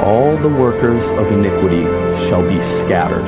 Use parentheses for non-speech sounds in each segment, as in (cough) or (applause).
All the workers of iniquity shall be scattered.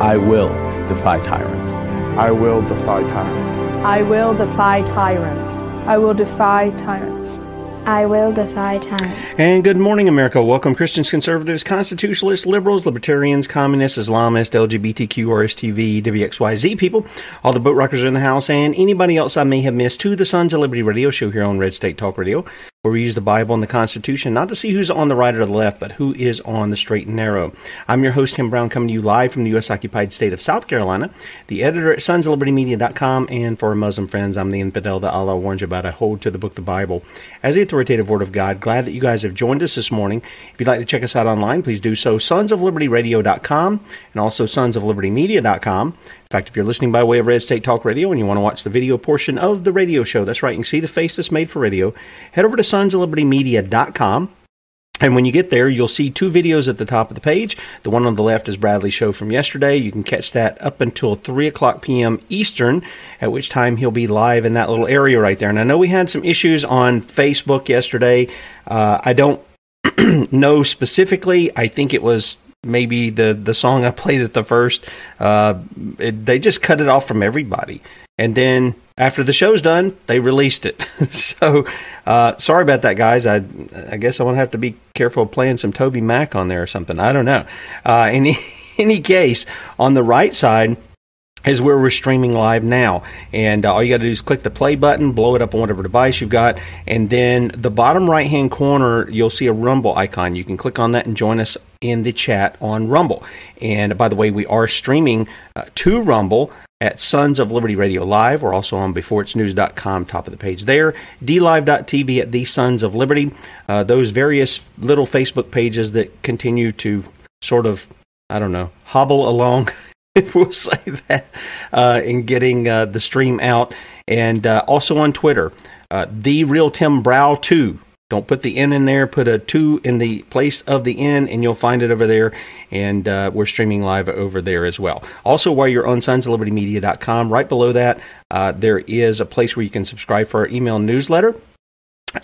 I will defy tyrants. I will defy tyrants. I will defy tyrants. I will defy tyrants. I will defy tyrants. And good morning, America. Welcome, Christians, conservatives, constitutionalists, liberals, libertarians, communists, Islamists, LGBTQ, RSTV, WXYZ people, all the boat rockers are in the house, and anybody else I may have missed to the Sons of Liberty radio show here on Red State Talk Radio, where we use the Bible and the Constitution not to see who's on the right or the left, but who is on the straight and narrow. I'm your host, Tim Brown, coming to you live from the U.S. occupied state of South Carolina, the editor at sons of libertymedia.com, and for our Muslim friends, I'm the infidel that Allah warns you about. I hold to the book, the Bible, as the authoritative word of God. Glad that you guys have joined us this morning. If you'd like to check us out online, please do so. Sons of LibertyRadio.com and also Sons of LibertyMedia.com. In fact, if you're listening by way of Red State Talk Radio and you want to watch the video portion of the radio show, that's right, you can see the face that's made for radio. Head over to Sons of LibertyMedia.com. And when you get there, you'll see two videos at the top of the page. The one on the left is Bradley's show from yesterday. You can catch that up until 3 o'clock p.m. Eastern, at which time he'll be live in that little area right there. And I know we had some issues on Facebook yesterday. Uh, I don't (clears throat) know specifically. I think it was maybe the, the song I played at the first. Uh, it, they just cut it off from everybody. And then after the show's done, they released it. (laughs) so uh, sorry about that, guys. I I guess I'm gonna have to be careful playing some Toby Mac on there or something. I don't know. Uh, in (laughs) any case, on the right side is where we're streaming live now. And uh, all you got to do is click the play button, blow it up on whatever device you've got, and then the bottom right hand corner, you'll see a Rumble icon. You can click on that and join us in the chat on Rumble. And by the way, we are streaming uh, to Rumble at Sons of Liberty Radio Live. We're also on beforeitsnews.com, top of the page there. DLive.tv at The Sons of Liberty. Uh, those various little Facebook pages that continue to sort of, I don't know, hobble along. (laughs) if we'll say that, uh, in getting uh, the stream out, and uh, also on Twitter, uh, the real Tim Brow two. Don't put the N in there. Put a two in the place of the N, and you'll find it over there. And uh, we're streaming live over there as well. Also, while you're on sonsoflibertymedia.com, right below that, uh, there is a place where you can subscribe for our email newsletter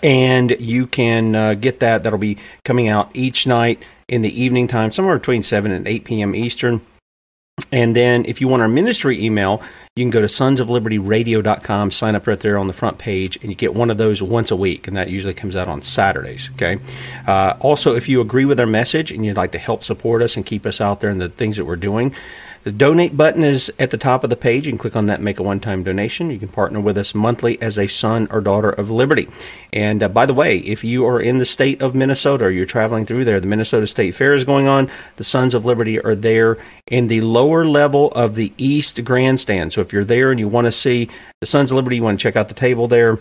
and you can uh, get that. That'll be coming out each night in the evening time, somewhere between 7 and 8 p.m. Eastern. And then if you want our ministry email, you can go to sonsoflibertyradio.com, sign up right there on the front page, and you get one of those once a week, and that usually comes out on Saturdays. Okay. Uh, also, if you agree with our message and you'd like to help support us and keep us out there in the things that we're doing, the donate button is at the top of the page. You can click on that, make a one time donation. You can partner with us monthly as a son or daughter of liberty. And uh, by the way, if you are in the state of Minnesota or you're traveling through there, the Minnesota State Fair is going on. The Sons of Liberty are there in the lower level of the East Grandstand. So if you're there and you want to see the Sons of Liberty, you want to check out the table there.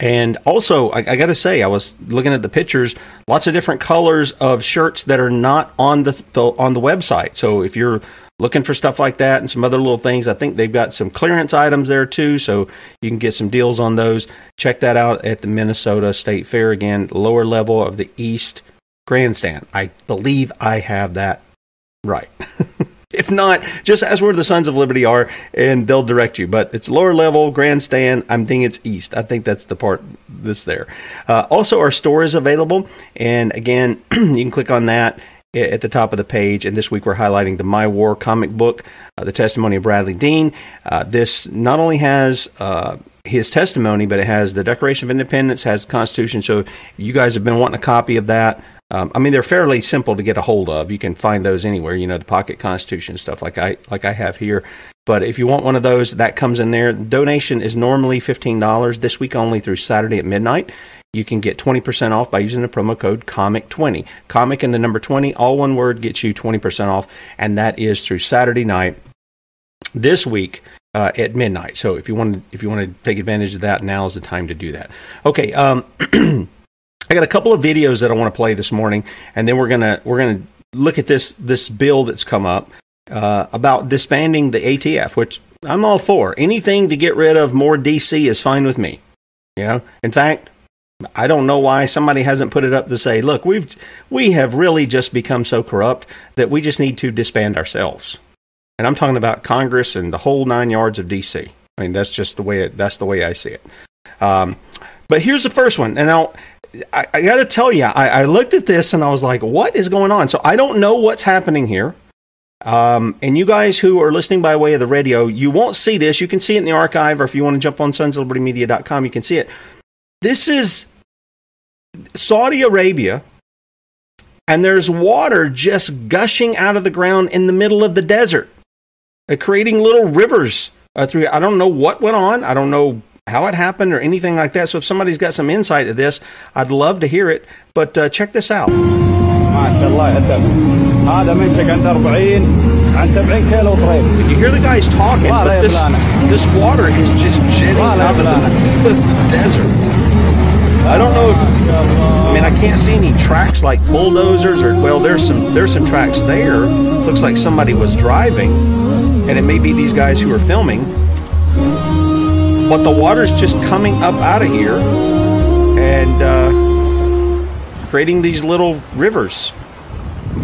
And also, I, I got to say, I was looking at the pictures. Lots of different colors of shirts that are not on the, the on the website. So if you're looking for stuff like that and some other little things. I think they've got some clearance items there too, so you can get some deals on those. Check that out at the Minnesota State Fair again, lower level of the East Grandstand. I believe I have that right. (laughs) if not, just ask where the Sons of Liberty are and they'll direct you. But it's lower level grandstand. I'm thinking it's east. I think that's the part that's there. Uh, also, our store is available, and again, (clears throat) you can click on that at the top of the page. And this week we're highlighting the My War comic book, uh, the testimony of Bradley Dean. Uh, this not only has uh, his testimony, but it has the Declaration of Independence, has the Constitution. So you guys have been wanting a copy of that. Um, I mean, they're fairly simple to get a hold of. You can find those anywhere. You know, the Pocket Constitution stuff, like I like I have here. But if you want one of those, that comes in there. Donation is normally fifteen dollars. This week only through Saturday at midnight you can get 20% off by using the promo code COMIC20. Comic and the number 20, all one word, gets you 20% off, and that is through Saturday night this week uh, at midnight. So if you want to, if you want to take advantage of that, now is the time to do that. Okay. Um, (clears throat) I got a couple of videos that I want to play this morning, and then we're gonna we're gonna look at this this bill that's come up uh, about disbanding the ATF, which I'm all for. Anything to get rid of more DC is fine with me. You know, in fact, I don't know why somebody hasn't put it up to say, look, we've we have really just become so corrupt that we just need to disband ourselves. And I'm talking about Congress and the whole nine yards of DC. I mean, that's just the way it, that's the way I see it. Um, but here's the first one, and now I, I got to tell you, I, I, looked at this and I was like, what is going on? So I don't know what's happening here. Um, and you guys who are listening by way of the radio, you won't see this. You can see it in the archive, or if you want to jump on sonslibertymedia.com, you can see it. This is Saudi Arabia, and there's water just gushing out of the ground in the middle of the desert, uh, creating little rivers uh, through. I don't know what went on. I don't know how it happened or anything like that. So if somebody's got some insight to this, I'd love to hear it. But uh, check this out. You hear the guys talking, but this, this water is just jetting out of the, the desert. I don't know if I mean I can't see any tracks like bulldozers or well there's some there's some tracks there. Looks like somebody was driving, and it may be these guys who are filming. But the water's just coming up out of here and uh, creating these little rivers.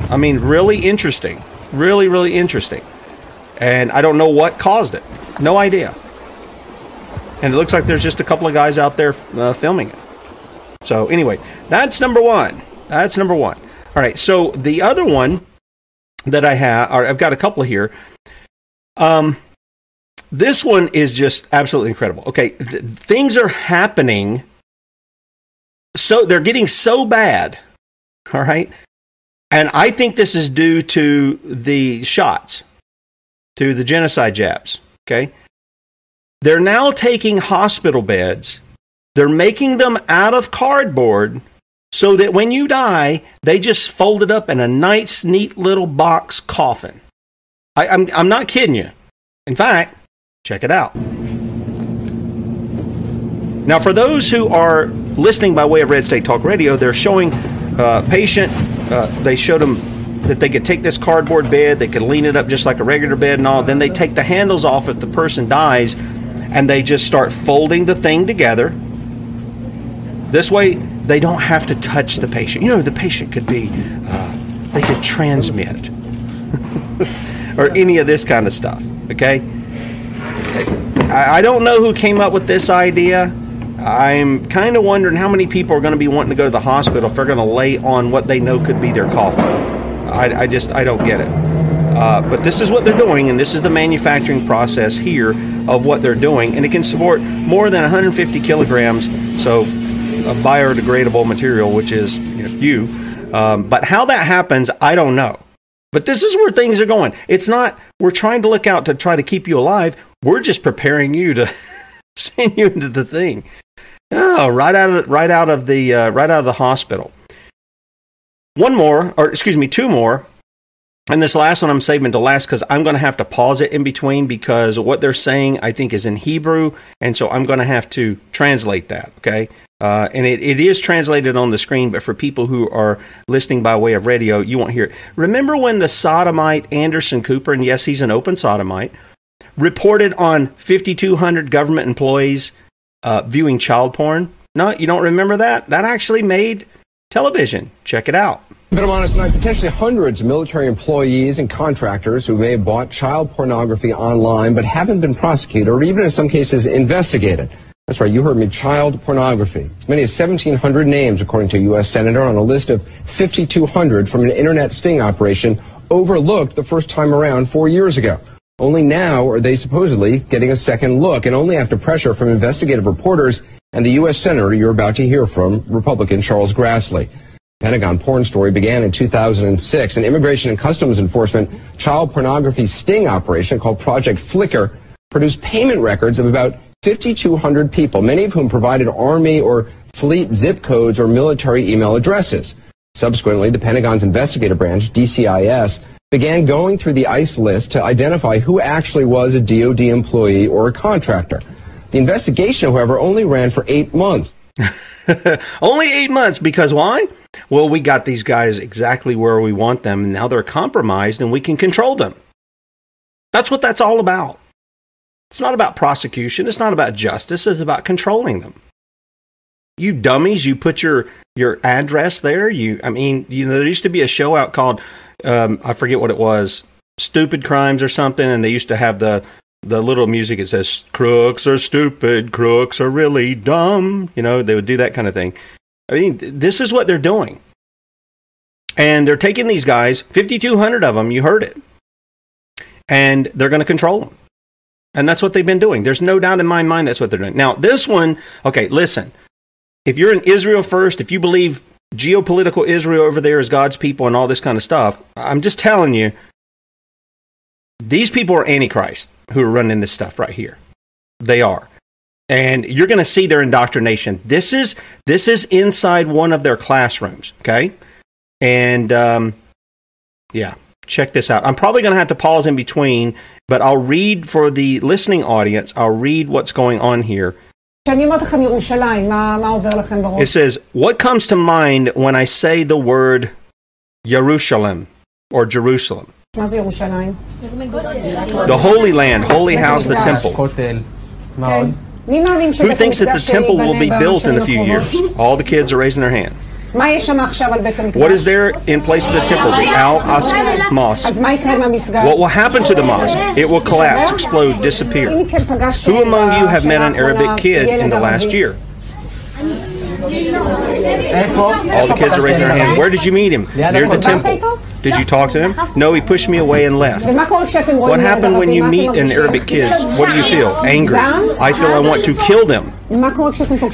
I mean, really interesting. Really, really interesting. And I don't know what caused it. No idea. And it looks like there's just a couple of guys out there uh, filming it. So anyway, that's number one. That's number one. All right. So the other one that I have, or I've got a couple here. Um, this one is just absolutely incredible. Okay, th- things are happening. So they're getting so bad. All right. And I think this is due to the shots, to the genocide jabs. Okay. They're now taking hospital beds they're making them out of cardboard so that when you die, they just fold it up in a nice, neat little box coffin. I, am I'm, I'm not kidding you. In fact, check it out. Now, for those who are listening by way of Red State Talk Radio, they're showing uh, patient. Uh, they showed them that they could take this cardboard bed, they could lean it up just like a regular bed and all. Then they take the handles off if the person dies, and they just start folding the thing together this way, they don't have to touch the patient. You know, the patient could be, uh, they could transmit (laughs) or any of this kind of stuff. Okay? I, I don't know who came up with this idea. I'm kind of wondering how many people are going to be wanting to go to the hospital if they're going to lay on what they know could be their coffin. I, I just, I don't get it. Uh, but this is what they're doing, and this is the manufacturing process here of what they're doing, and it can support more than 150 kilograms. So, a biodegradable material, which is you. Know, you. Um, but how that happens, I don't know. But this is where things are going. It's not we're trying to look out to try to keep you alive. We're just preparing you to (laughs) send you into the thing. Oh, right out of right out of the uh, right out of the hospital. One more, or excuse me, two more. And this last one I'm saving to last because I'm going to have to pause it in between because what they're saying I think is in Hebrew, and so I'm going to have to translate that. Okay, uh, and it, it is translated on the screen, but for people who are listening by way of radio, you won't hear it. Remember when the sodomite Anderson Cooper, and yes, he's an open sodomite, reported on 5,200 government employees uh, viewing child porn? No, you don't remember that? That actually made television. Check it out. Been honest tonight, potentially hundreds of military employees and contractors who may have bought child pornography online but haven't been prosecuted or even in some cases investigated. That's right, you heard me, child pornography. As many as 1,700 names, according to a U.S. Senator, on a list of 5,200 from an internet sting operation overlooked the first time around four years ago. Only now are they supposedly getting a second look, and only after pressure from investigative reporters and the U.S. Senator you're about to hear from, Republican Charles Grassley. Pentagon porn story began in 2006. An Immigration and Customs Enforcement child pornography sting operation called Project Flicker produced payment records of about 5,200 people, many of whom provided Army or fleet zip codes or military email addresses. Subsequently, the Pentagon's investigative branch, DCIS, began going through the ICE list to identify who actually was a DoD employee or a contractor. The investigation, however, only ran for eight months. (laughs) Only eight months because why? Well, we got these guys exactly where we want them, and now they're compromised and we can control them. That's what that's all about. It's not about prosecution, it's not about justice, it's about controlling them. You dummies, you put your your address there. You, I mean, you know, there used to be a show out called um, I forget what it was, Stupid Crimes or something, and they used to have the the little music it says crooks are stupid crooks are really dumb. You know they would do that kind of thing. I mean this is what they're doing. And they're taking these guys 5200 of them you heard it and they're going to control them and that's what they've been doing there's no doubt in my mind that's what they're doing now this one okay listen if you're in israel first if you believe geopolitical israel over there is god's people and all this kind of stuff i'm just telling you these people are antichrist who are running this stuff right here. They are. And you're going to see their indoctrination. This is this is inside one of their classrooms, okay? And um, yeah, check this out. I'm probably going to have to pause in between, but I'll read for the listening audience. I'll read what's going on here. It says, "What comes to mind when I say the word Jerusalem or Jerusalem?" The Holy Land, Holy House, the Temple. Who thinks that the temple will be built in a few years? All the kids are raising their hand. What is there in place of the temple? The Al Aqsa Mosque. What will happen to the mosque? It will collapse, explode, disappear. Who among you have met an Arabic kid in the last year? All the kids are raising their hand. Where did you meet him? Near the temple. Did you talk to him? No, he pushed me away and left. What happened when you meet an Arabic kid? What do you feel? Angry. I feel I want to kill them.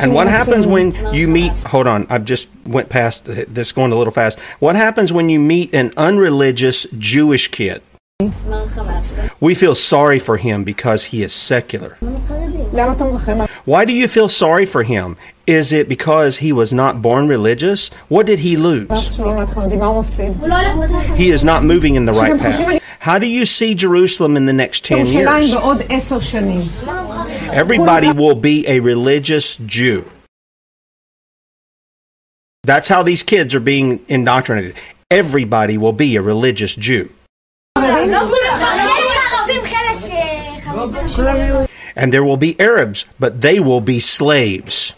And what happens when you meet? Hold on, I've just went past this, going a little fast. What happens when you meet an unreligious Jewish kid? We feel sorry for him because he is secular. Why do you feel sorry for him? Is it because he was not born religious? What did he lose? He is not moving in the right path. How do you see Jerusalem in the next 10 years? Everybody will be a religious Jew. That's how these kids are being indoctrinated. Everybody will be a religious Jew. And there will be Arabs, but they will be slaves.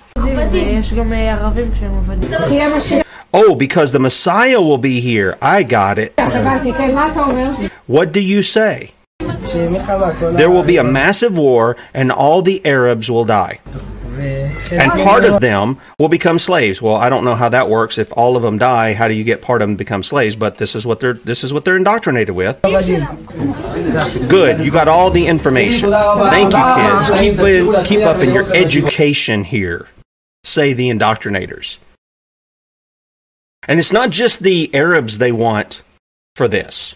Oh, because the Messiah will be here. I got it. What do you say? There will be a massive war and all the Arabs will die. And part of them will become slaves. Well, I don't know how that works. If all of them die, how do you get part of them to become slaves? But this is what they're this is what they're indoctrinated with. Good. You got all the information. Thank you, kids. Keep keep up in your education here. Say the indoctrinators. And it's not just the Arabs they want for this.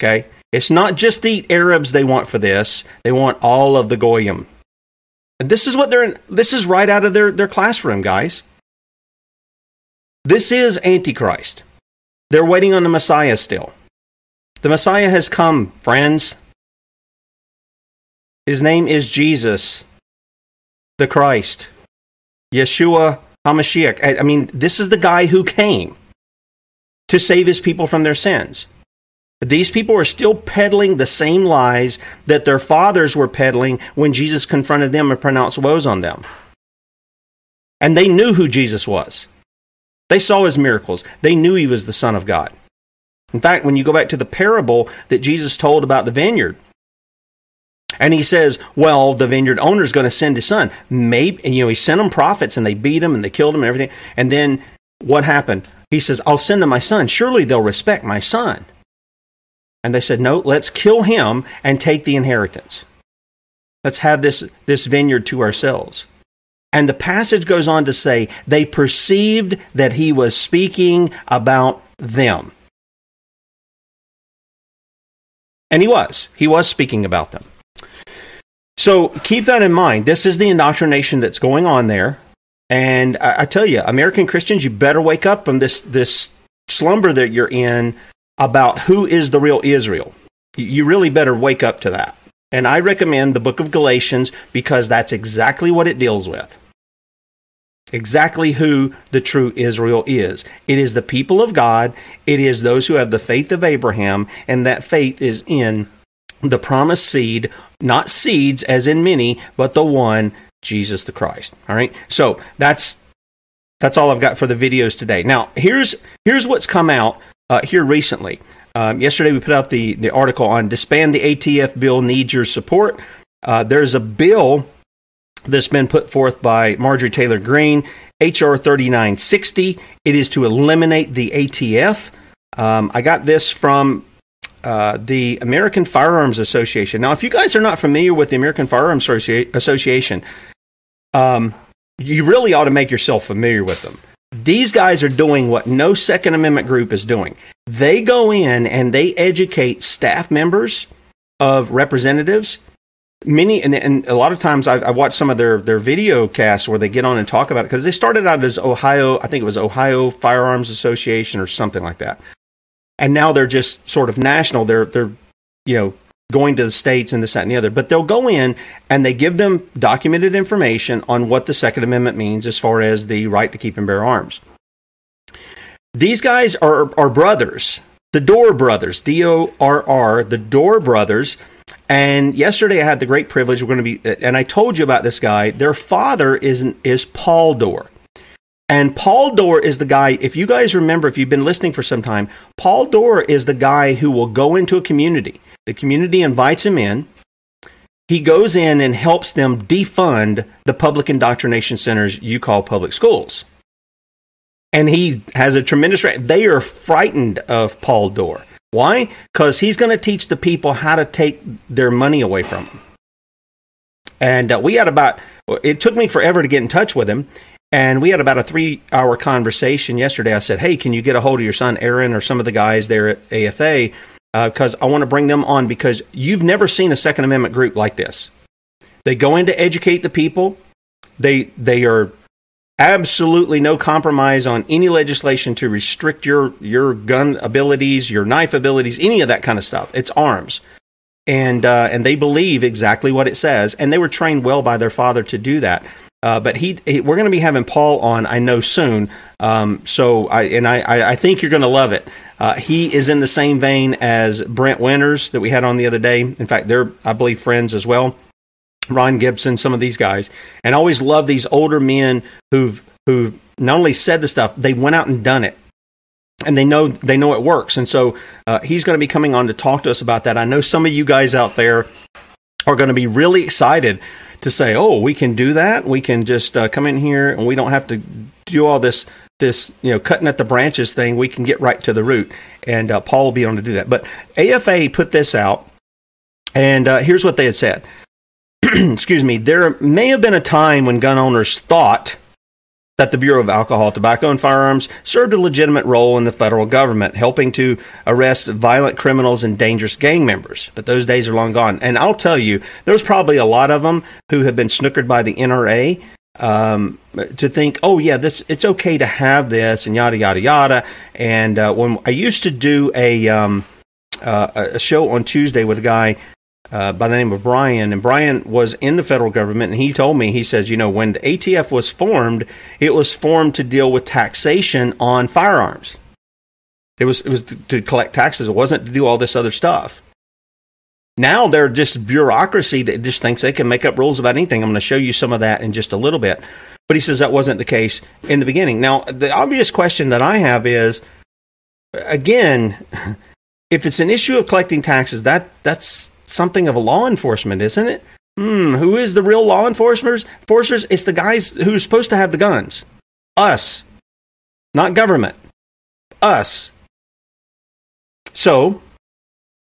Okay? It's not just the Arabs they want for this. They want all of the goyim. And this is what they're in, this is right out of their, their classroom, guys. This is Antichrist. They're waiting on the Messiah still. The Messiah has come, friends. His name is Jesus, the Christ, Yeshua HaMashiach. I mean, this is the guy who came to save his people from their sins. These people are still peddling the same lies that their fathers were peddling when Jesus confronted them and pronounced woes on them. And they knew who Jesus was. They saw his miracles. They knew he was the Son of God. In fact, when you go back to the parable that Jesus told about the vineyard, and he says, well, the vineyard owner is going to send his son. Maybe, you know, he sent them prophets and they beat him and they killed him and everything. And then what happened? He says, I'll send them my son. Surely they'll respect my son. And they said, No, let's kill him and take the inheritance. Let's have this, this vineyard to ourselves. And the passage goes on to say, They perceived that he was speaking about them. And he was. He was speaking about them. So keep that in mind. This is the indoctrination that's going on there. And I, I tell you, American Christians, you better wake up from this, this slumber that you're in about who is the real Israel. You really better wake up to that. And I recommend the book of Galatians because that's exactly what it deals with. Exactly who the true Israel is. It is the people of God, it is those who have the faith of Abraham, and that faith is in the promised seed, not seeds as in many, but the one, Jesus the Christ. All right? So that's that's all I've got for the videos today. Now, here's here's what's come out uh, here recently. Um, yesterday, we put up the, the article on disband the ATF bill needs your support. Uh, there's a bill that's been put forth by Marjorie Taylor Greene, HR 3960. It is to eliminate the ATF. Um, I got this from uh, the American Firearms Association. Now, if you guys are not familiar with the American Firearms Associ- Association, um, you really ought to make yourself familiar with them. These guys are doing what no Second Amendment group is doing. They go in and they educate staff members of representatives. Many and, and a lot of times I've, I've, watched some of their their video casts where they get on and talk about it because they started out as Ohio, I think it was Ohio Firearms Association or something like that, and now they're just sort of national. They're they're you know going to the states and this, that, and the other. But they'll go in and they give them documented information on what the Second Amendment means as far as the right to keep and bear arms. These guys are, are brothers, the Dorr brothers, D O R R, the Dorr brothers. And yesterday I had the great privilege. We're going to be, and I told you about this guy. Their father is is Paul Dorr. And Paul Dorr is the guy, if you guys remember, if you've been listening for some time, Paul Dorr is the guy who will go into a community the community invites him in. He goes in and helps them defund the public indoctrination centers you call public schools. And he has a tremendous. They are frightened of Paul Dorr. Why? Because he's going to teach the people how to take their money away from them. And uh, we had about, it took me forever to get in touch with him. And we had about a three hour conversation yesterday. I said, Hey, can you get a hold of your son, Aaron, or some of the guys there at AFA? Because uh, I want to bring them on because you've never seen a Second Amendment group like this. They go in to educate the people. They they are absolutely no compromise on any legislation to restrict your your gun abilities, your knife abilities, any of that kind of stuff. It's arms, and uh, and they believe exactly what it says, and they were trained well by their father to do that. Uh, but he, he we're going to be having Paul on, I know soon. Um, so I and I, I think you're going to love it. Uh, he is in the same vein as Brent Winters that we had on the other day. In fact, they're I believe friends as well. Ron Gibson, some of these guys, and I always love these older men who've who not only said the stuff, they went out and done it and they know they know it works. And so uh, he's going to be coming on to talk to us about that. I know some of you guys out there are going to be really excited to say, oh, we can do that. We can just uh, come in here and we don't have to do all this this you know cutting at the branches thing. We can get right to the root, and uh, Paul will be able to do that. But AFA put this out, and uh, here's what they had said. (clears throat) Excuse me. There may have been a time when gun owners thought that the Bureau of Alcohol, Tobacco, and Firearms served a legitimate role in the federal government, helping to arrest violent criminals and dangerous gang members. But those days are long gone. And I'll tell you, there's probably a lot of them who have been snookered by the NRA um, to think, oh yeah, this it's okay to have this and yada yada yada. And uh, when I used to do a um, uh, a show on Tuesday with a guy uh, by the name of Brian, and Brian was in the federal government, and he told me, he says, you know, when the ATF was formed, it was formed to deal with taxation on firearms. It was it was to collect taxes. It wasn't to do all this other stuff. Now they're just bureaucracy that just thinks they can make up rules about anything. I'm going to show you some of that in just a little bit. But he says that wasn't the case in the beginning. Now, the obvious question that I have is again, (laughs) if it's an issue of collecting taxes, that that's something of a law enforcement, isn't it? Hmm, who is the real law enforcers? Enforcers? It's the guys who's supposed to have the guns. Us. Not government. Us. So,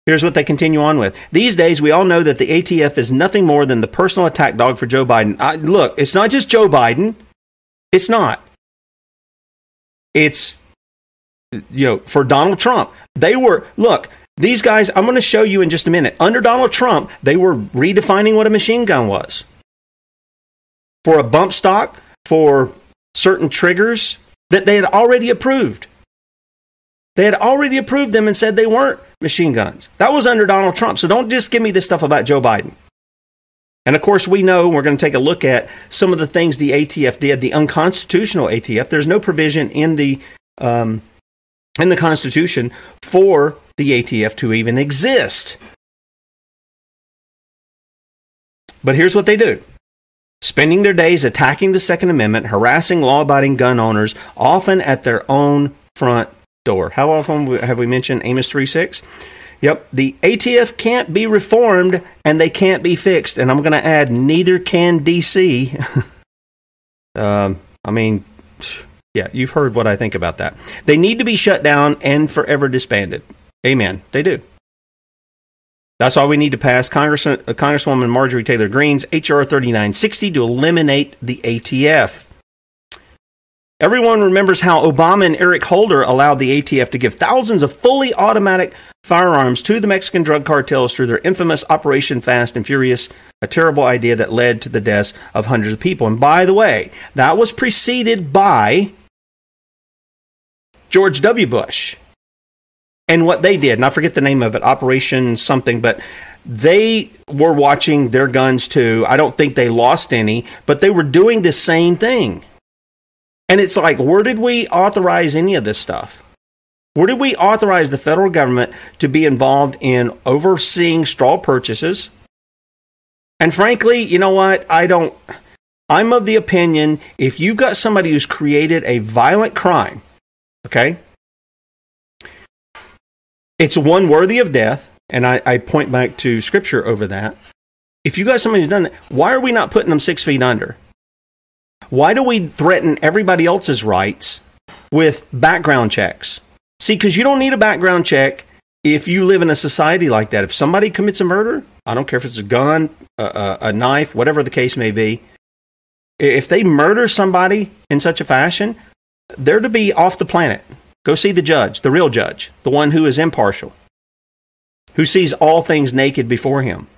here's what they continue on with. These days, we all know that the ATF is nothing more than the personal attack dog for Joe Biden. I, look, it's not just Joe Biden. It's not. It's, you know, for Donald Trump. They were, look, these guys, I'm going to show you in just a minute. Under Donald Trump, they were redefining what a machine gun was. For a bump stock, for certain triggers that they had already approved. They had already approved them and said they weren't machine guns. That was under Donald Trump. So don't just give me this stuff about Joe Biden. And of course, we know we're going to take a look at some of the things the ATF did, the unconstitutional ATF. There's no provision in the um, in the Constitution for the ATF to even exist. But here's what they do spending their days attacking the Second Amendment, harassing law abiding gun owners, often at their own front door. How often have we mentioned Amos 3 6? Yep, the ATF can't be reformed and they can't be fixed. And I'm going to add, neither can DC. (laughs) um, I mean, yeah, you've heard what I think about that. They need to be shut down and forever disbanded. Amen. They do. That's all we need to pass Congress, uh, Congresswoman Marjorie Taylor Greene's H.R. 3960 to eliminate the ATF. Everyone remembers how Obama and Eric Holder allowed the ATF to give thousands of fully automatic firearms to the Mexican drug cartels through their infamous Operation Fast and Furious, a terrible idea that led to the deaths of hundreds of people. And by the way, that was preceded by George W. Bush and what they did. And I forget the name of it, Operation something, but they were watching their guns too. I don't think they lost any, but they were doing the same thing. And it's like, where did we authorize any of this stuff? Where did we authorize the federal government to be involved in overseeing straw purchases? And frankly, you know what? I don't. I'm of the opinion if you've got somebody who's created a violent crime, okay, it's one worthy of death, and I, I point back to scripture over that. If you got somebody who's done that, why are we not putting them six feet under? Why do we threaten everybody else's rights with background checks? See, because you don't need a background check if you live in a society like that. If somebody commits a murder, I don't care if it's a gun, a, a, knife, whatever the case may be, if they murder somebody in such a fashion, they're to be off the planet. Go see the judge, the real judge, the one who is impartial, who sees all things naked before him.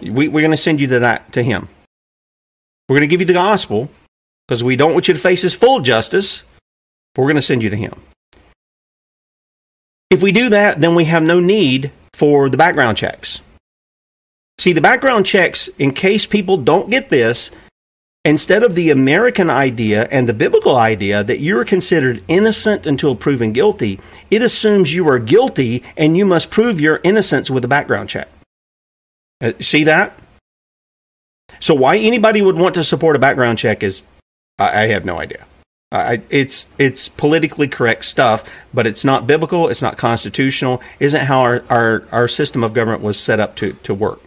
We, are going to send you to that to him. We're going to give you the gospel because we don't want you to face his full justice. But we're going to send you to him. If we do that, then we have no need for the background checks. See, the background checks, in case people don't get this, instead of the American idea and the biblical idea that you're considered innocent until proven guilty, it assumes you are guilty and you must prove your innocence with a background check. Uh, see that? So, why anybody would want to support a background check is, I, I have no idea. I, it's it's politically correct stuff, but it's not biblical. It's not constitutional. Isn't how our, our, our system of government was set up to, to work.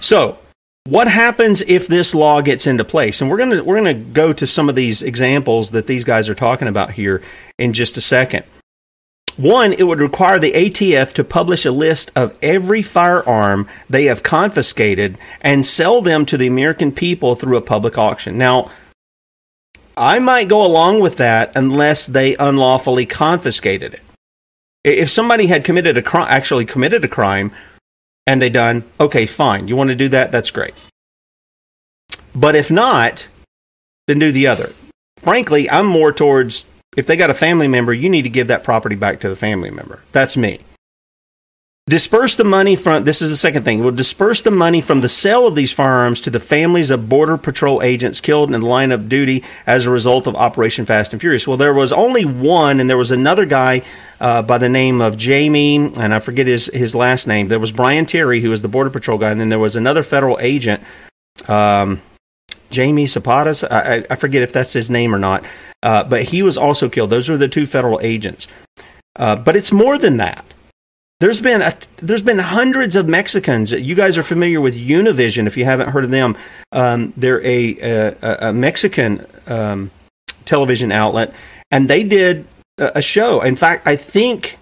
So, what happens if this law gets into place? And we're to we're to go to some of these examples that these guys are talking about here in just a second. One, it would require the ATF to publish a list of every firearm they have confiscated and sell them to the American people through a public auction. Now, I might go along with that unless they unlawfully confiscated it. If somebody had committed a crime, actually committed a crime, and they done, okay, fine. You want to do that? That's great. But if not, then do the other. Frankly, I'm more towards if they got a family member, you need to give that property back to the family member. That's me. Disperse the money from this is the second thing. We'll disperse the money from the sale of these firearms to the families of border patrol agents killed in the line of duty as a result of Operation Fast and Furious. Well, there was only one, and there was another guy uh, by the name of Jamie, and I forget his his last name. There was Brian Terry, who was the border patrol guy, and then there was another federal agent, um, Jamie Zapatas. I, I, forget if that's his name or not, uh, but he was also killed. Those are the two federal agents. Uh, but it's more than that. There's been a, there's been hundreds of Mexicans. You guys are familiar with Univision if you haven't heard of them. Um, they're a, a, a Mexican um, television outlet, and they did a show. In fact, I think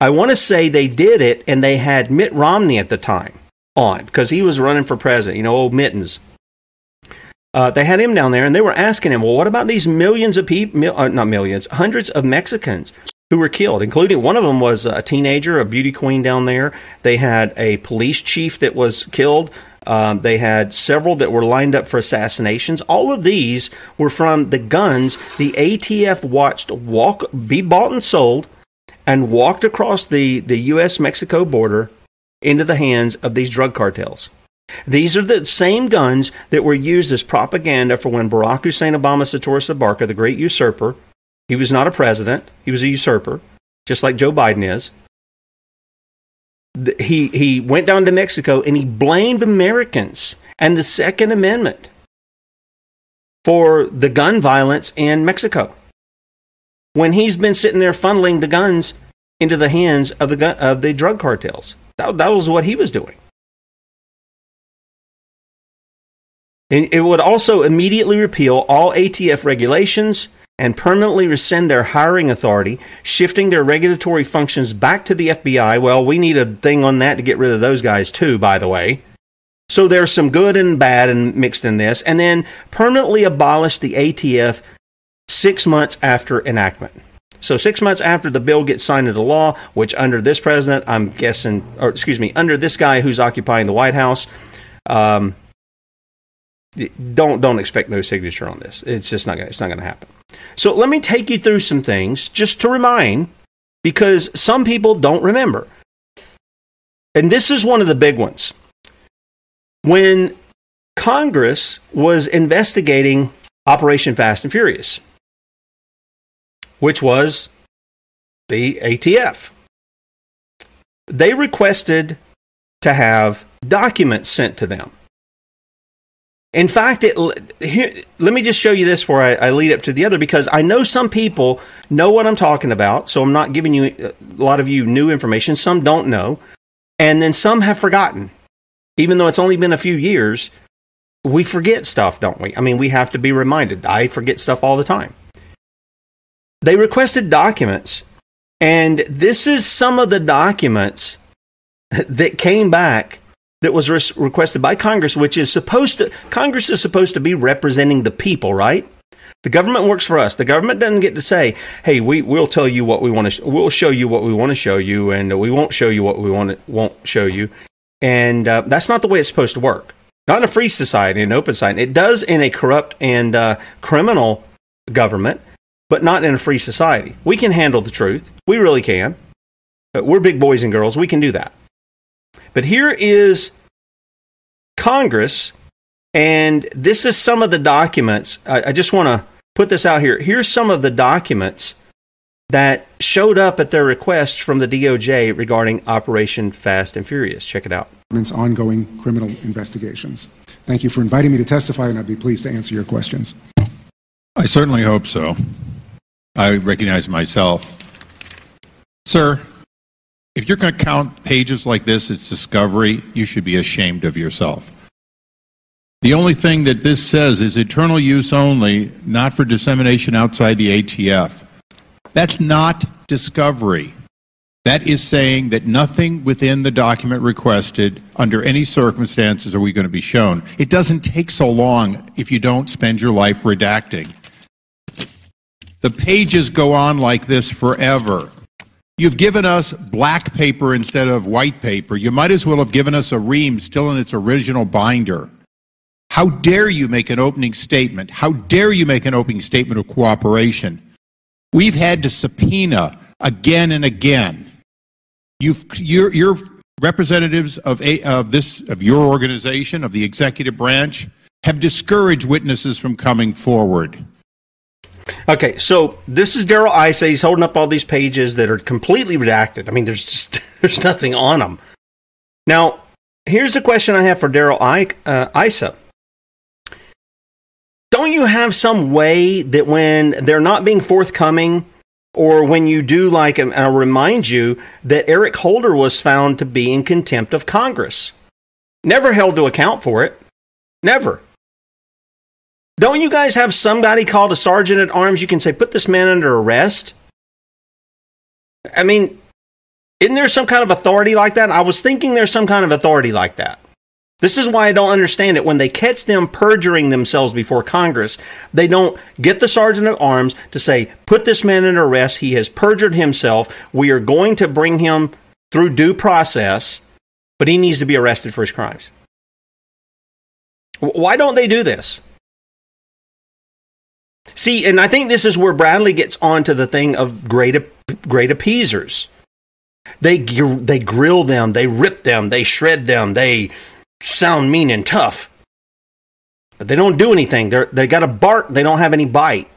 I want to say they did it, and they had Mitt Romney at the time on because he was running for president. You know, old Mittens. Uh, they had him down there, and they were asking him, "Well, what about these millions of people? Mil- uh, not millions, hundreds of Mexicans who were killed, including one of them was a teenager, a beauty queen down there. They had a police chief that was killed. Um, they had several that were lined up for assassinations. All of these were from the guns the ATF watched walk, be bought and sold, and walked across the, the U.S. Mexico border into the hands of these drug cartels. These are the same guns that were used as propaganda for when Barack Hussein Obama Soetoro Abarca, the great usurper, he was not a president. He was a usurper, just like Joe Biden is. He, he went down to Mexico and he blamed Americans and the Second Amendment for the gun violence in Mexico. When he's been sitting there funneling the guns into the hands of the, gun, of the drug cartels. That, that was what he was doing. And it would also immediately repeal all ATF regulations and permanently rescind their hiring authority, shifting their regulatory functions back to the FBI. Well, we need a thing on that to get rid of those guys, too, by the way. So there's some good and bad and mixed in this. And then permanently abolish the ATF six months after enactment. So six months after the bill gets signed into law, which under this president, I'm guessing, or excuse me, under this guy who's occupying the White House, um, don't don't expect no signature on this. It's just not gonna, it's not going to happen. So let me take you through some things just to remind, because some people don't remember. And this is one of the big ones. When Congress was investigating Operation Fast and Furious, which was the ATF, they requested to have documents sent to them. In fact, it, here, let me just show you this before I, I, lead up to the other because I know some people know what I'm talking about. So I'm not giving you uh, a lot of you new information. Some don't know. And then some have forgotten. Even though it's only been a few years, we forget stuff, don't we? I mean, we have to be reminded. I forget stuff all the time. They requested documents. And this is some of the documents (laughs) that came back that was re- requested by Congress, which is supposed to, Congress is supposed to be representing the people, right? The government works for us. The government doesn't get to say, "Hey, we will tell you what we want to. Sh- we'll show you what we want to show you, and we won't show you what we want to, won't show you." And uh, that's not the way it's supposed to work. Not in a free society, in an open society. It does in a corrupt and uh, criminal government, but not in a free society. We can handle the truth. We really can. We're big boys and girls. We can do that. But here is Congress, and this is some of the documents. I, I just want to put this out here. Here's some of the documents that showed up at their request from the DOJ regarding Operation Fast and Furious. Check it out. Ongoing criminal investigations. Thank you for inviting me to testify, and I'd be pleased to answer your questions. I certainly hope so. I recognize myself. Sir, if you're going to count pages like this as discovery, you should be ashamed of yourself. The only thing that this says is eternal use only, not for dissemination outside the ATF. That's not discovery. That is saying that nothing within the document requested, under any circumstances, are we going to be shown. It doesn't take so long if you don't spend your life redacting. The pages go on like this forever. You've given us black paper instead of white paper. You might as well have given us a ream still in its original binder. How dare you make an opening statement? How dare you make an opening statement of cooperation? We've had to subpoena again and again. You've, your, your representatives of, a, of, this, of your organization, of the executive branch, have discouraged witnesses from coming forward. Okay, so this is Darrell Issa. He's holding up all these pages that are completely redacted. I mean, there's just (laughs) there's nothing on them. Now, here's the question I have for Darrell uh. Don't you have some way that when they're not being forthcoming, or when you do like, and I'll remind you that Eric Holder was found to be in contempt of Congress, never held to account for it, never. Don't you guys have somebody called a sergeant at arms you can say, put this man under arrest? I mean, isn't there some kind of authority like that? I was thinking there's some kind of authority like that. This is why I don't understand it. When they catch them perjuring themselves before Congress, they don't get the sergeant at arms to say, put this man under arrest. He has perjured himself. We are going to bring him through due process, but he needs to be arrested for his crimes. Why don't they do this? See, and I think this is where Bradley gets onto the thing of great, great appeasers. They they grill them, they rip them, they shred them, they sound mean and tough, but they don't do anything. They they got a bark, they don't have any bite.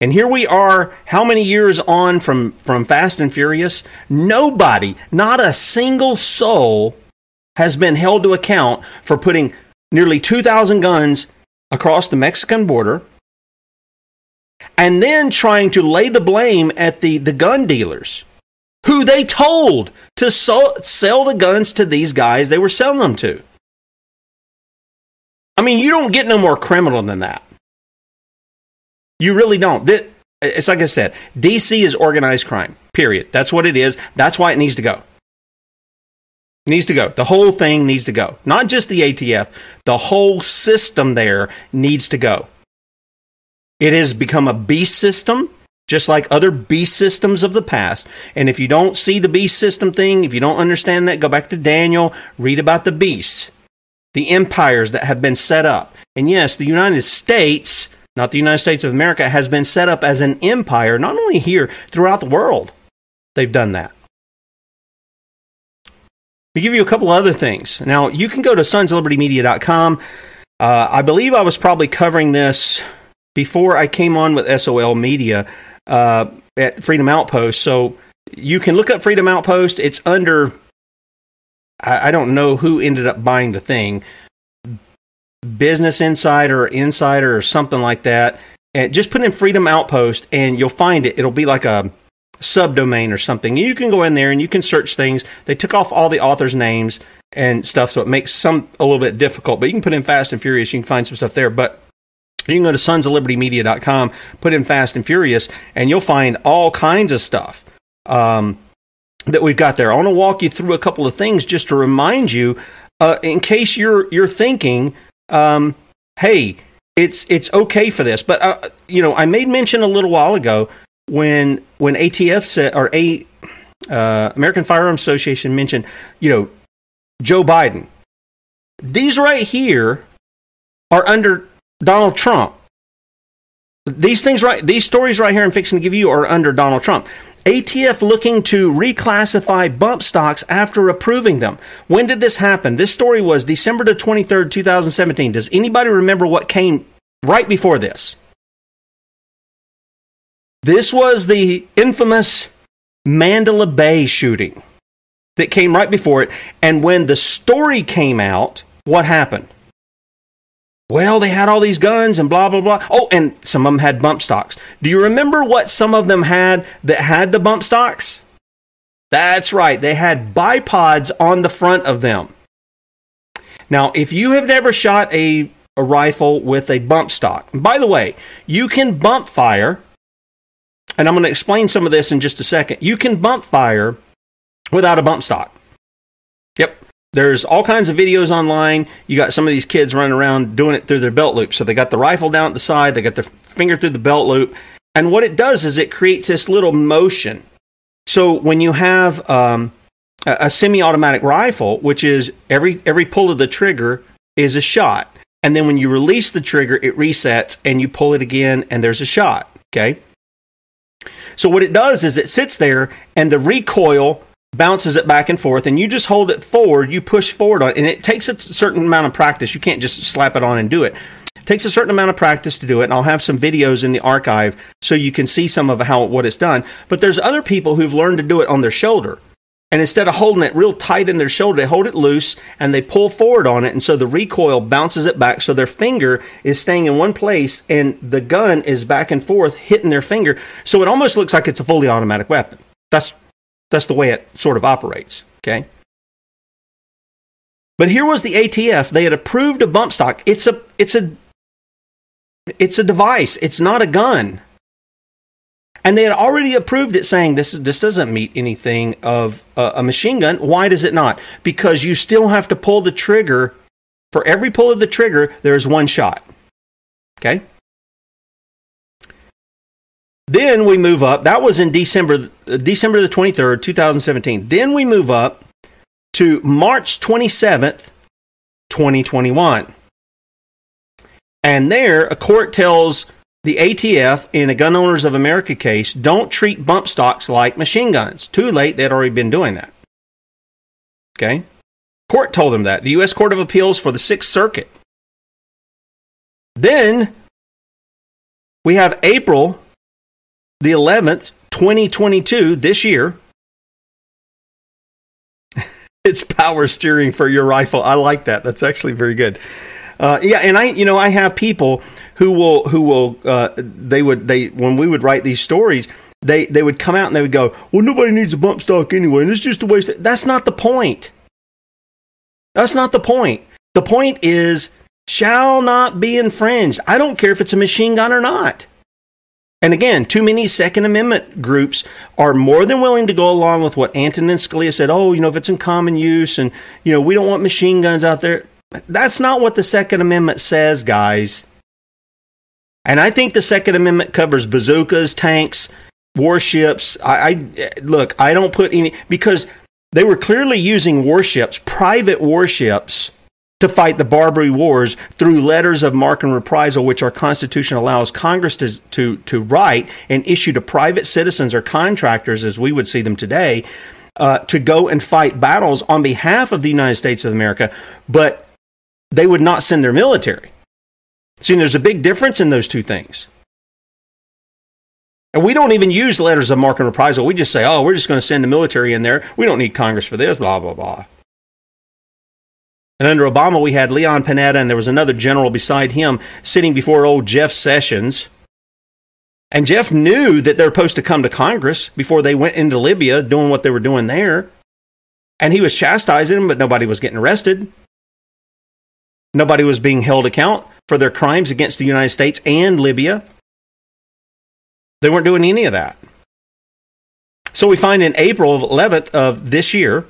And here we are, how many years on from from Fast and Furious? Nobody, not a single soul, has been held to account for putting nearly two thousand guns across the Mexican border and then trying to lay the blame at the, the gun dealers who they told to so, sell the guns to these guys they were selling them to. I mean, you don't get no more criminal than that. You really don't. It's like I said, DC is organized crime, period. That's what it is. That's why it needs to go. It needs to go. The whole thing needs to go. Not just the ATF, the whole system there needs to go. It has become a beast system, just like other beast systems of the past. And if you don't see the beast system thing, if you don't understand that, go back to Daniel, read about the beasts, the empires that have been set up. And yes, the United States, not the United States of America, has been set up as an empire, not only here, throughout the world. They've done that. To give you a couple other things. Now, you can go to sonslibertymedia.com. Uh, I believe I was probably covering this before I came on with SOL Media uh, at Freedom Outpost. So you can look up Freedom Outpost. It's under, I, I don't know who ended up buying the thing, Business Insider, or Insider, or something like that. And just put in Freedom Outpost and you'll find it. It'll be like a subdomain or something. You can go in there and you can search things. They took off all the authors' names and stuff, so it makes some a little bit difficult. But you can put in Fast and Furious. You can find some stuff there. But you can go to sonsoflibertymedia.com, put in Fast and Furious, and you'll find all kinds of stuff um, that we've got there. I want to walk you through a couple of things just to remind you, uh, in case you're you're thinking, um, hey, it's it's okay for this. But uh, you know, I made mention a little while ago when when ATF said or a uh, American Firearms Association mentioned, you know, Joe Biden. These right here are under Donald Trump. These things right these stories right here I'm fixing to give you are under Donald Trump. ATF looking to reclassify bump stocks after approving them. When did this happen? This story was December the 23rd, 2017. Does anybody remember what came right before this? This was the infamous Mandalay Bay shooting that came right before it. And when the story came out, what happened? Well, they had all these guns and blah, blah, blah. Oh, and some of them had bump stocks. Do you remember what some of them had that had the bump stocks? That's right. They had bipods on the front of them. Now, if you have never shot a, a rifle with a bump stock, by the way, you can bump fire, and I'm going to explain some of this in just a second. You can bump fire without a bump stock. Yep. There's all kinds of videos online. You got some of these kids running around doing it through their belt loop. So they got the rifle down at the side, they got their finger through the belt loop. And what it does is it creates this little motion. So when you have um, a, a semi-automatic rifle, which is every every pull of the trigger is a shot, and then when you release the trigger, it resets, and you pull it again, and there's a shot. Okay. So what it does is it sits there, and the recoil bounces it back and forth, and you just hold it forward. You push forward on it, and it takes a certain amount of practice. You can't just slap it on and do it. It takes a certain amount of practice to do it, and I'll have some videos in the archive so you can see some of how what it's done. But there's other people who've learned to do it on their shoulder. And instead of holding it real tight in their shoulder, they hold it loose and they pull forward on it. And so the recoil bounces it back. So their finger is staying in one place and the gun is back and forth hitting their finger. So it almost looks like it's a fully automatic weapon. That's, that's the way it sort of operates. Okay. But here was the ATF. They had approved a bump stock. It's a, it's a, it's a device. It's not a gun and they had already approved it, saying this is, this doesn't meet anything of a, a machine gun. Why does it not? Because you still have to pull the trigger. For every pull of the trigger, there is one shot. Okay. Then we move up. That was in December, uh, December the 23rd, 2017. Then we move up to March 27th, 2021. And there, a court tells the ATF in a Gun Owners of America case don't treat bump stocks like machine guns. Too late, they'd already been doing that. Okay? Court told them that. The U.S. Court of Appeals for the Sixth Circuit. Then we have April the 11th, 2022, this year. (laughs) it's power steering for your rifle. I like that. That's actually very good. Uh, yeah, and I, you know, I have people who will who will uh, they would they when we would write these stories they they would come out and they would go well nobody needs a bump stock anyway and it's just a waste that's not the point that's not the point the point is shall not be infringed i don't care if it's a machine gun or not and again, too many Second Amendment groups are more than willing to go along with what Antonin Scalia said. Oh, you know, if it's in common use and, you know, we don't want machine guns out there. That's not what the Second Amendment says, guys. And I think the Second Amendment covers bazookas, tanks, warships. I, I look, I don't put any because they were clearly using warships, private warships, to fight the Barbary Wars through letters of marque and reprisal, which our Constitution allows Congress to, to, to write and issue to private citizens or contractors, as we would see them today, uh, to go and fight battles on behalf of the United States of America, but they would not send their military. See, there's a big difference in those two things. And we don't even use letters of marque and reprisal. We just say, oh, we're just going to send the military in there. We don't need Congress for this, blah, blah, blah. And under Obama, we had Leon Panetta, and there was another general beside him sitting before old Jeff Sessions. And Jeff knew that they were supposed to come to Congress before they went into Libya doing what they were doing there. And he was chastising them, but nobody was getting arrested. Nobody was being held account for their crimes against the United States and Libya. They weren't doing any of that. So we find in April 11th of this year,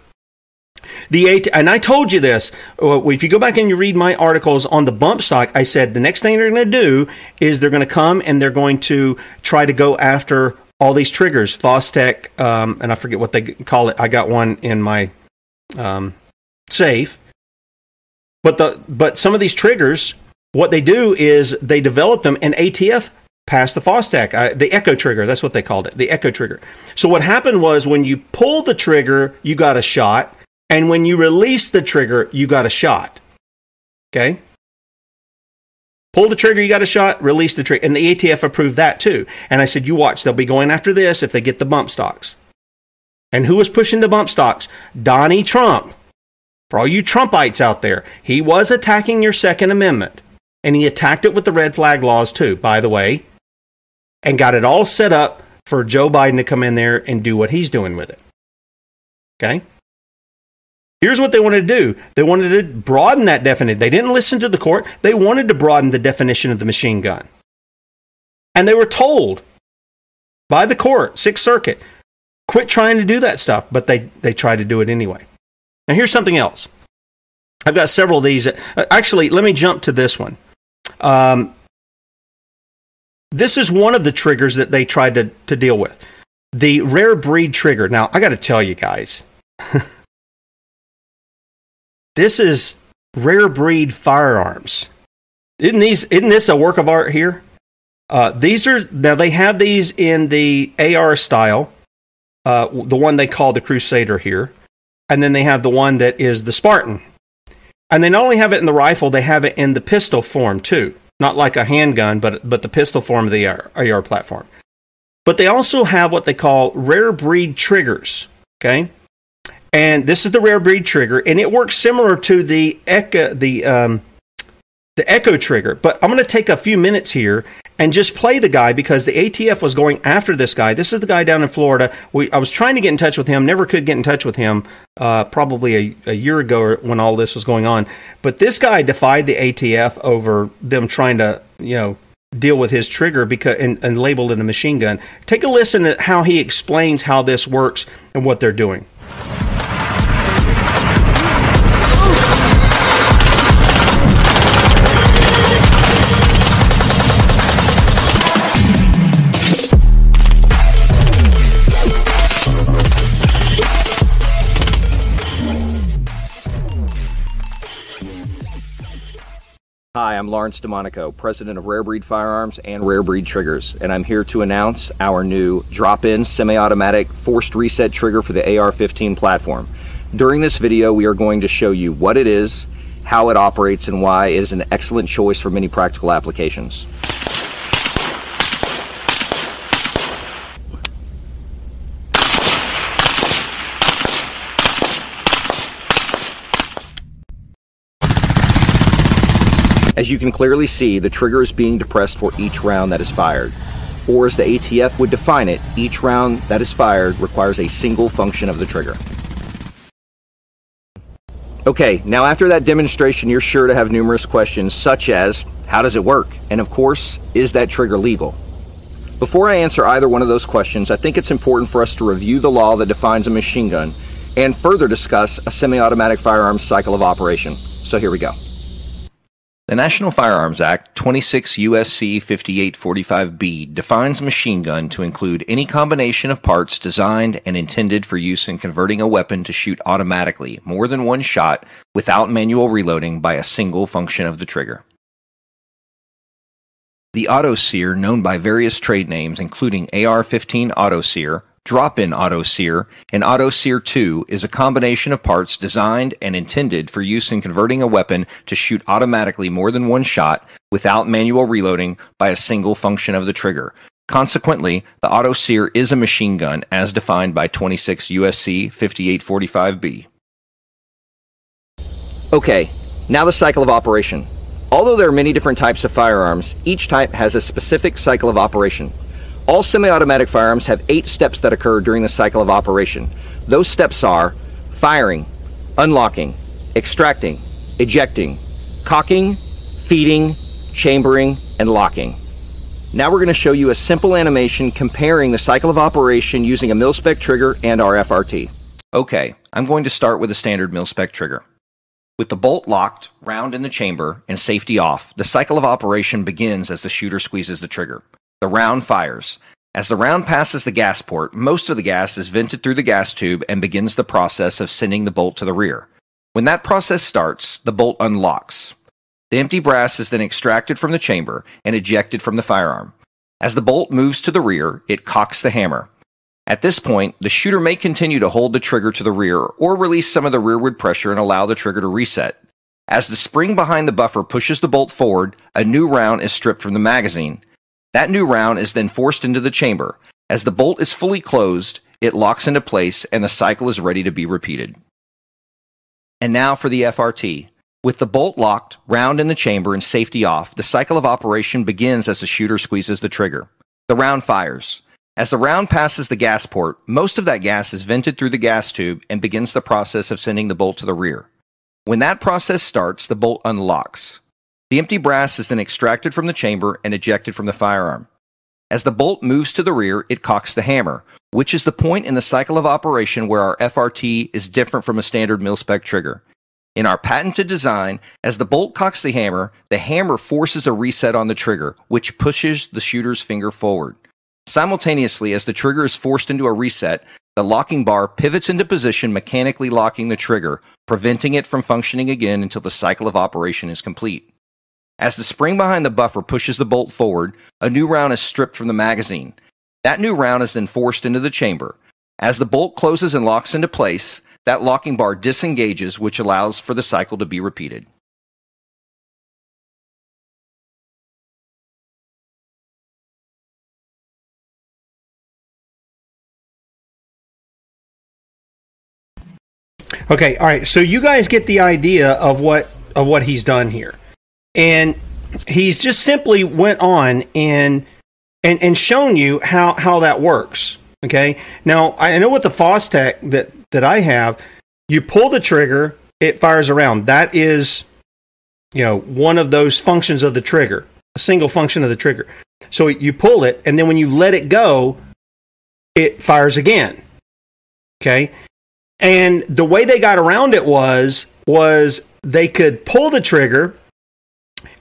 the eight, and I told you this. Uh, if you go back and you read my articles on the bump stock, I said the next thing they're going to do is they're going to come and they're going to try to go after all these triggers, Fostech, um, and I forget what they call it. I got one in my um, safe, but the but some of these triggers what they do is they develop them, and ATF passed the Fostech, uh, the echo trigger. That's what they called it, the echo trigger. So what happened was when you pull the trigger, you got a shot, and when you release the trigger, you got a shot. Okay. Pull the trigger, you got a shot, release the trigger. And the ATF approved that too. And I said, you watch, they'll be going after this if they get the bump stocks. And who was pushing the bump stocks? Donnie Trump. For all you Trumpites out there, he was attacking your Second Amendment and he attacked it with the red flag laws too, by the way, and got it all set up for Joe Biden to come in there and do what he's doing with it. Okay? Here's what they wanted to do. They wanted to broaden that definition. They didn't listen to the court. They wanted to broaden the definition of the machine gun. And they were told by the court, Sixth Circuit, quit trying to do that stuff, but they, they tried to do it anyway. Now, here's something else. I've got several of these. Uh, actually, let me jump to this one. Um, this is one of the triggers that they tried to, to deal with the rare breed trigger. Now, I got to tell you guys, (laughs) this is rare breed firearms. Isn't these? Isn't this a work of art here? Uh, these are now they have these in the AR style, uh, the one they call the Crusader here, and then they have the one that is the Spartan, and they not only have it in the rifle, they have it in the pistol form too. Not like a handgun, but but the pistol form of the AR, AR platform. But they also have what they call rare breed triggers. Okay, and this is the rare breed trigger, and it works similar to the Echo, the um, the Echo trigger. But I'm going to take a few minutes here and just play the guy because the ATF was going after this guy. This is the guy down in Florida. We, I was trying to get in touch with him, never could get in touch with him, uh, probably a, a, year ago when all this was going on. But this guy defied the ATF over them trying to, you know, deal with his trigger because and, and labeled it a machine gun. Take a listen to how he explains how this works and what they're doing. Bye. I'm Lawrence DeMonico, president of Rare Breed Firearms and Rare Breed Triggers, and I'm here to announce our new drop in semi automatic forced reset trigger for the AR 15 platform. During this video, we are going to show you what it is, how it operates, and why it is an excellent choice for many practical applications. As you can clearly see, the trigger is being depressed for each round that is fired. Or as the ATF would define it, each round that is fired requires a single function of the trigger. Okay, now after that demonstration, you're sure to have numerous questions such as, how does it work? And of course, is that trigger legal? Before I answer either one of those questions, I think it's important for us to review the law that defines a machine gun and further discuss a semi-automatic firearms cycle of operation. So here we go. The National Firearms Act 26 USC 5845B defines machine gun to include any combination of parts designed and intended for use in converting a weapon to shoot automatically more than one shot without manual reloading by a single function of the trigger. The Auto-Sear, known by various trade names including AR-15 Auto-Sear, Drop-in Auto-Sear and Auto-Sear 2 is a combination of parts designed and intended for use in converting a weapon to shoot automatically more than one shot without manual reloading by a single function of the trigger. Consequently, the Auto-Sear is a machine gun as defined by 26 USC 5845B. Okay, now the cycle of operation. Although there are many different types of firearms, each type has a specific cycle of operation. All semi-automatic firearms have eight steps that occur during the cycle of operation. Those steps are firing, unlocking, extracting, ejecting, cocking, feeding, chambering, and locking. Now we're going to show you a simple animation comparing the cycle of operation using a mil-spec trigger and our FRT. Okay, I'm going to start with a standard mil-spec trigger. With the bolt locked, round in the chamber, and safety off, the cycle of operation begins as the shooter squeezes the trigger. The round fires. As the round passes the gas port, most of the gas is vented through the gas tube and begins the process of sending the bolt to the rear. When that process starts, the bolt unlocks. The empty brass is then extracted from the chamber and ejected from the firearm. As the bolt moves to the rear, it cocks the hammer. At this point, the shooter may continue to hold the trigger to the rear or release some of the rearward pressure and allow the trigger to reset. As the spring behind the buffer pushes the bolt forward, a new round is stripped from the magazine. That new round is then forced into the chamber. As the bolt is fully closed, it locks into place and the cycle is ready to be repeated. And now for the FRT. With the bolt locked, round in the chamber, and safety off, the cycle of operation begins as the shooter squeezes the trigger. The round fires. As the round passes the gas port, most of that gas is vented through the gas tube and begins the process of sending the bolt to the rear. When that process starts, the bolt unlocks. The empty brass is then extracted from the chamber and ejected from the firearm. As the bolt moves to the rear, it cocks the hammer, which is the point in the cycle of operation where our FRT is different from a standard mil-spec trigger. In our patented design, as the bolt cocks the hammer, the hammer forces a reset on the trigger, which pushes the shooter's finger forward. Simultaneously, as the trigger is forced into a reset, the locking bar pivots into position, mechanically locking the trigger, preventing it from functioning again until the cycle of operation is complete. As the spring behind the buffer pushes the bolt forward, a new round is stripped from the magazine. That new round is then forced into the chamber. As the bolt closes and locks into place, that locking bar disengages, which allows for the cycle to be repeated. Okay, all right. So you guys get the idea of what of what he's done here, and he's just simply went on and and and shown you how how that works. Okay. Now I know with the Fostech that that I have, you pull the trigger, it fires around. That is, you know, one of those functions of the trigger, a single function of the trigger. So you pull it, and then when you let it go, it fires again. Okay. And the way they got around it was was they could pull the trigger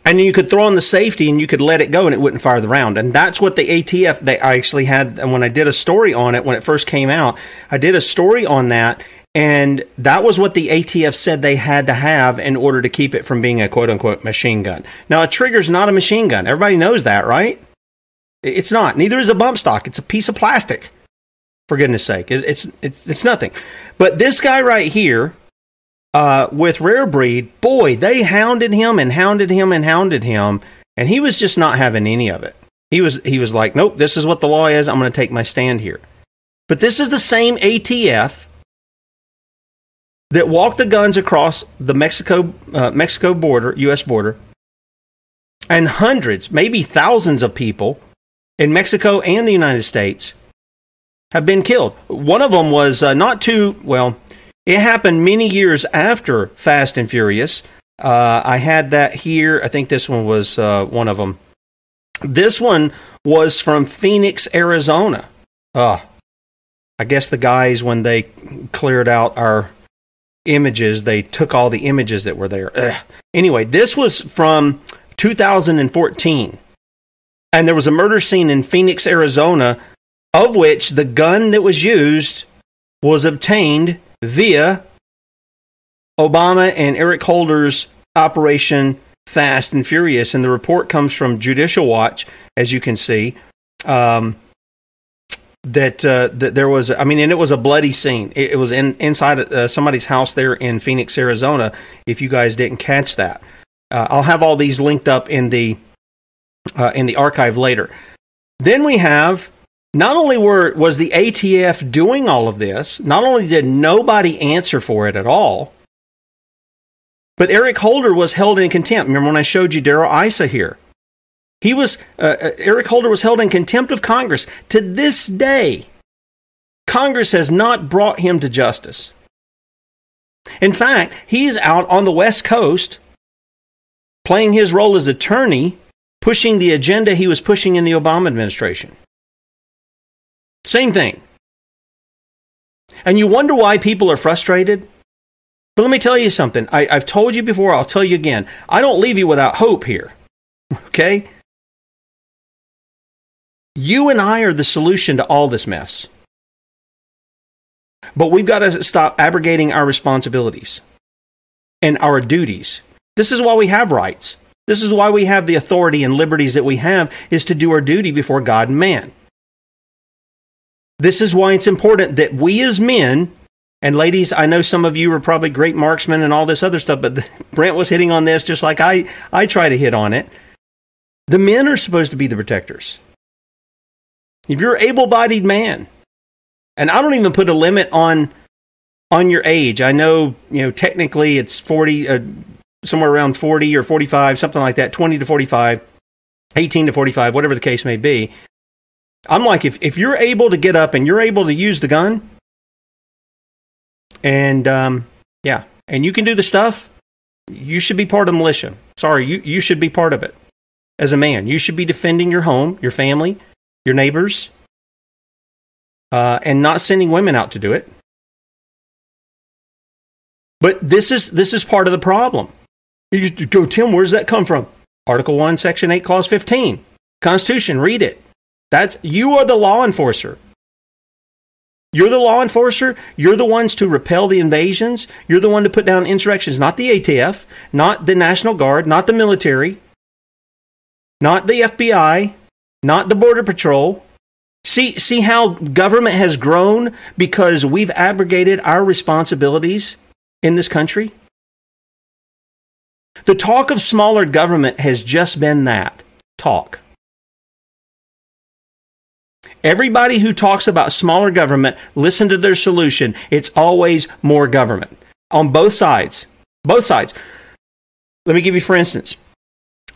and you could throw on the safety and you could let it go and it wouldn't fire the round. And that's what the ATF they I actually had and when I did a story on it when it first came out, I did a story on that and that was what the ATF said they had to have in order to keep it from being a quote unquote machine gun. Now a trigger's not a machine gun. Everybody knows that, right? It's not. Neither is a bump stock. It's a piece of plastic for goodness sake. It's, it's, it's nothing. But this guy right here, uh, with Rare Breed, boy, they hounded him and hounded him and hounded him, and he was just not having any of it. He was, he was like, nope, this is what the law is. I'm going to take my stand here. But this is the same ATF that walked the guns across the Mexico, uh, Mexico border, U.S. border, and hundreds, maybe thousands of people in Mexico and the United States have been killed. One of them was uh, not too well. It happened many years after Fast and Furious. Uh, I had that here. I think this one was uh, one of them. This one was from Phoenix, Arizona. Uh, I guess the guys, when they cleared out our images, they took all the images that were there. Ugh. Anyway, this was from 2014. And there was a murder scene in Phoenix, Arizona of which the gun that was used was obtained via Obama and Eric Holder's Operation Fast and Furious. And the report comes from Judicial Watch, as you can see. Um, that uh, that there was, I mean, and it was a bloody scene. It, it was in inside uh, somebody's house there in Phoenix, Arizona. If you guys didn't catch that, uh, I'll have all these linked up in the uh, in the archive later. Then we have not only were was the ATF doing all of this, not only did nobody answer for it at all, but Eric Holder was held in contempt. Remember when I showed you Darrell Issa here? He was uh, uh, Eric Holder was held in contempt of Congress. To this day, Congress has not brought him to justice. In fact, he's out on the West Coast playing his role as attorney, pushing the agenda he was pushing in the Obama administration. Same thing. And you wonder why people are frustrated? But let me tell you something. I, have told you before, I'll tell you again. I don't leave you without hope here. (laughs) Okay? You and I are the solution to all this mess. But we've got to stop abrogating our responsibilities and our duties. This is why we have rights. This is why we have the authority and liberties that we have is to do our duty before God and man. This is why it's important that we as men, and ladies, I know some of you are probably great marksmen and all this other stuff, but (laughs) Brent was hitting on this just like I, I try to hit on it. The men are supposed to be the protectors. If you're able bodied man, and I don't even put a limit on on your age. I know, you know, technically it's 40, uh, somewhere around 40 or 45, something like that, 20 to 45, 18 to 45, whatever the case may be. I'm like, if, if you're able to get up and you're able to use the gun, and um, yeah, and you can do the stuff, you should be part of militia. Sorry, you, you should be part of it as a man. You should be defending your home, your family, your neighbors, uh, and not sending women out to do it. But this is this is part of the problem. You go, Tim. Where does that come from? Article one, Section eight, Clause fifteen, Constitution. Read it. That's you are the law enforcer. You're the law enforcer. You're the ones to repel the invasions. You're the one to put down insurrections, not the ATF, not the National Guard, not the military, not the FBI, not the Border Patrol. See, see how government has grown because we've abrogated our responsibilities in this country? The talk of smaller government has just been that talk. Everybody who talks about smaller government, listen to their solution. It's always more government on both sides. Both sides. Let me give you, for instance,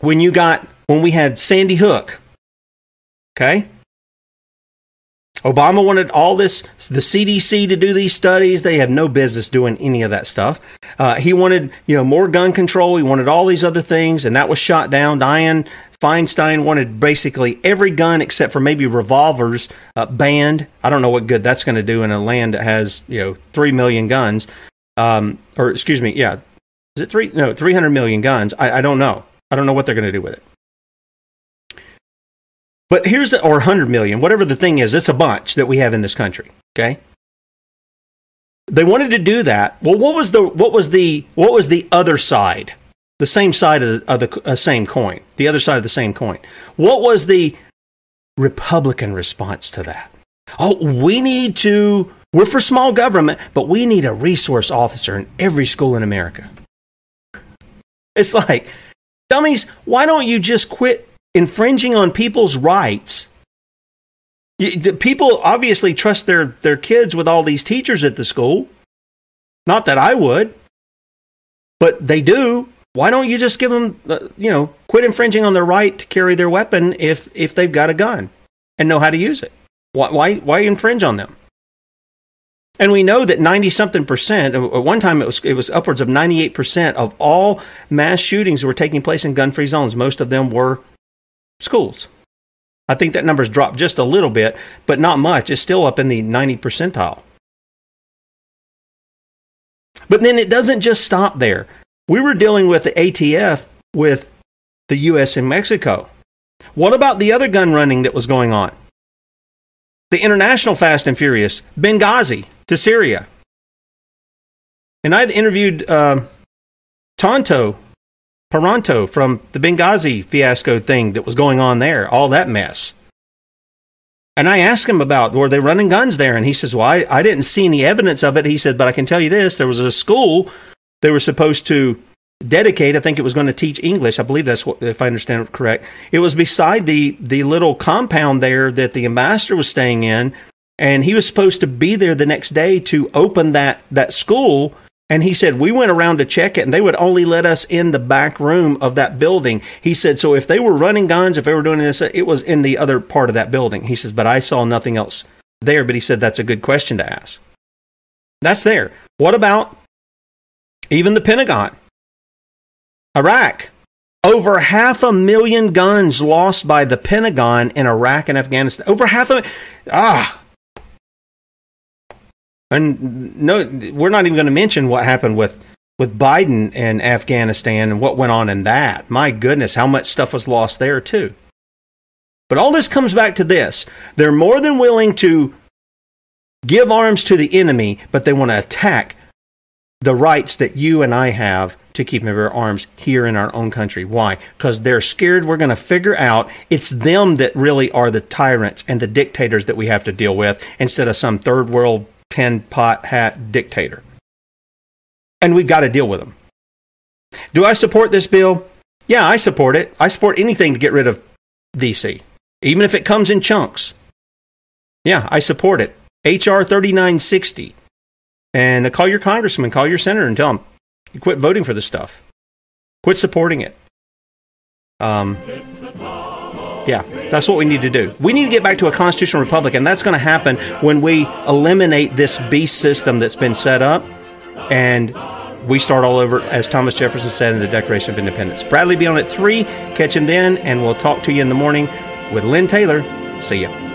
when you got, when we had Sandy Hook, okay? Obama wanted all this, the CDC to do these studies. They have no business doing any of that stuff. Uh, he wanted, you know, more gun control. He wanted all these other things, and that was shot down. Dianne Feinstein wanted basically every gun except for maybe revolvers uh, banned. I don't know what good that's going to do in a land that has, you know, three million guns. Um, or excuse me, yeah, is it three? No, three hundred million guns. I, I don't know. I don't know what they're going to do with it. But here's the, or 100 million, whatever the thing is, it's a bunch that we have in this country. Okay. They wanted to do that. Well, what was the what was the what was the other side? The same side of the, of the uh, same coin. The other side of the same coin. What was the Republican response to that? Oh, we need to. We're for small government, but we need a resource officer in every school in America. It's like, dummies, why don't you just quit infringing on people's rights. The people obviously trust their, their kids with all these teachers at the school. Not that I would, but they do. Why don't you just give them, uh, you know, quit infringing on their right to carry their weapon if, if they've got a gun and know how to use it? Why, why, why infringe on them? And we know that 90 something percent, at one time it was, it was upwards of 98% of all mass shootings were taking place in gun free zones. Most of them were schools. I think that number's dropped just a little bit, but not much. It's still up in the 90 percentile. But then it doesn't just stop there. We were dealing with the ATF with the US and Mexico. What about the other gun running that was going on? The international Fast and Furious, Benghazi to Syria. And I'd interviewed uh, Tanto Paronto from the Benghazi fiasco thing that was going on there, all that mess. And I asked him about were they running guns there, and he says, "Well, I, I didn't see any evidence of it." He said, "But I can tell you this: there was a school they were supposed to dedicate. I think it was going to teach English. I believe that's what, if I understand it correct. It was beside the the little compound there that the ambassador was staying in, and he was supposed to be there the next day to open that that school and he said, We went around to check it and they would only let us in the back room of that building. He said, So if they were running guns, if they were doing this, it was in the other part of that building. He says, But I saw nothing else there. But he said, That's a good question to ask. That's there. What about even the Pentagon? Iraq. Over half a million guns lost by the Pentagon in Iraq and Afghanistan. Over half a ah, and no, we're not even going to mention what happened with with Biden and Afghanistan and what went on in that. My goodness, how much stuff was lost there too. But all this comes back to this: they're more than willing to give arms to the enemy, but they want to attack the rights that you and I have to keep and bear arms here in our own country. Why? Because they're scared we're going to figure out it's them that really are the tyrants and the dictators that we have to deal with instead of some third world tin pot hat dictator. And we've got to deal with them. Do I support this bill? Yeah, I support it. I support anything to get rid of DC, even if it comes in chunks. Yeah, I support it. HR 3960. And call your congressman, call your senator, and tell them you quit voting for this stuff. Quit supporting it. Um, Yeah, that's what we need to do. We need to get back to a constitutional republic, and that's going to happen when we eliminate this beast system that's been set up and we start all over, as Thomas Jefferson said in the Declaration of Independence. Bradley be on at 3. Catch him then, and we'll talk to you in the morning with Lynn Taylor. See ya.